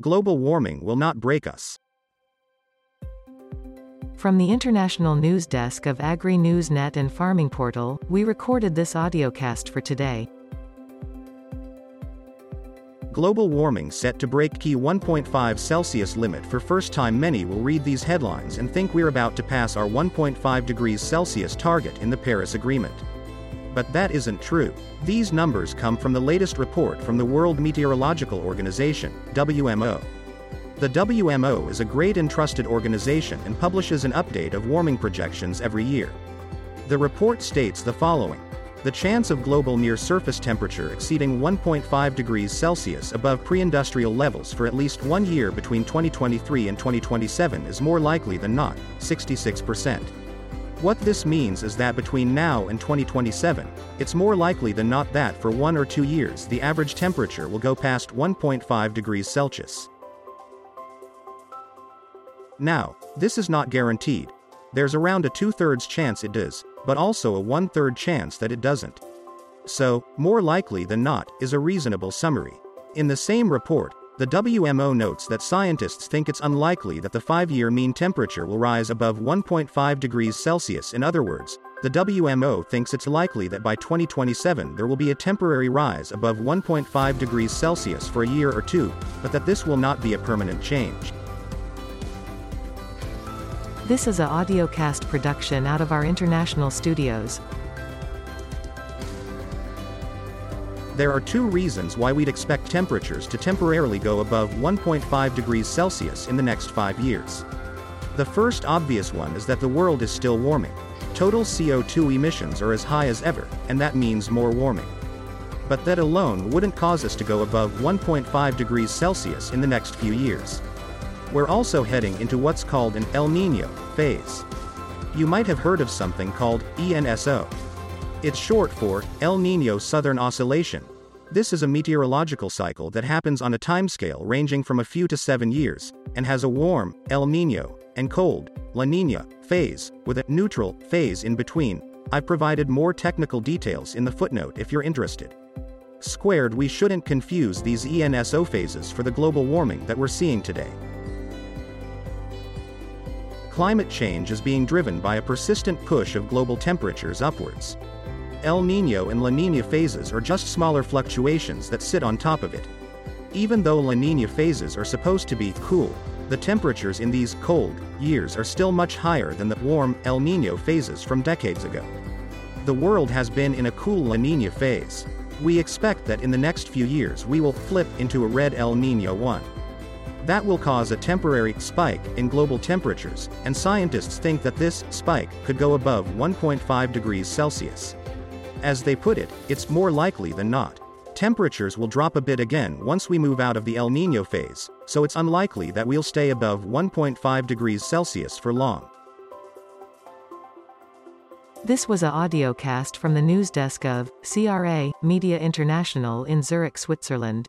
Global warming will not break us. From the International News Desk of Agri News Net and Farming Portal, we recorded this audiocast for today. Global warming set to break key 1.5 Celsius limit for first time many will read these headlines and think we're about to pass our 1.5 degrees Celsius target in the Paris Agreement. But that isn't true. These numbers come from the latest report from the World Meteorological Organization, WMO. The WMO is a great and trusted organization and publishes an update of warming projections every year. The report states the following. The chance of global near surface temperature exceeding 1.5 degrees Celsius above pre-industrial levels for at least one year between 2023 and 2027 is more likely than not, 66%. What this means is that between now and 2027, it's more likely than not that for one or two years the average temperature will go past 1.5 degrees Celsius. Now, this is not guaranteed. There's around a two thirds chance it does, but also a one third chance that it doesn't. So, more likely than not, is a reasonable summary. In the same report, the WMO notes that scientists think it's unlikely that the five year mean temperature will rise above 1.5 degrees Celsius. In other words, the WMO thinks it's likely that by 2027 there will be a temporary rise above 1.5 degrees Celsius for a year or two, but that this will not be a permanent change. This is a audiocast production out of our international studios. There are two reasons why we'd expect temperatures to temporarily go above 1.5 degrees Celsius in the next five years. The first obvious one is that the world is still warming. Total CO2 emissions are as high as ever, and that means more warming. But that alone wouldn't cause us to go above 1.5 degrees Celsius in the next few years. We're also heading into what's called an El Nino phase. You might have heard of something called ENSO. It's short for El Nino Southern Oscillation. This is a meteorological cycle that happens on a timescale ranging from a few to seven years, and has a warm, El Nino, and cold, La Nina, phase, with a neutral phase in between. I've provided more technical details in the footnote if you're interested. Squared, we shouldn't confuse these ENSO phases for the global warming that we're seeing today. Climate change is being driven by a persistent push of global temperatures upwards. El Nino and La Nina phases are just smaller fluctuations that sit on top of it. Even though La Nina phases are supposed to be cool, the temperatures in these cold years are still much higher than the warm El Nino phases from decades ago. The world has been in a cool La Nina phase. We expect that in the next few years we will flip into a red El Nino one. That will cause a temporary spike in global temperatures, and scientists think that this spike could go above 1.5 degrees Celsius. As they put it, it's more likely than not. Temperatures will drop a bit again once we move out of the El Nino phase, so it's unlikely that we'll stay above 1.5 degrees Celsius for long. This was a audiocast from the news desk of CRA Media International in Zurich, Switzerland.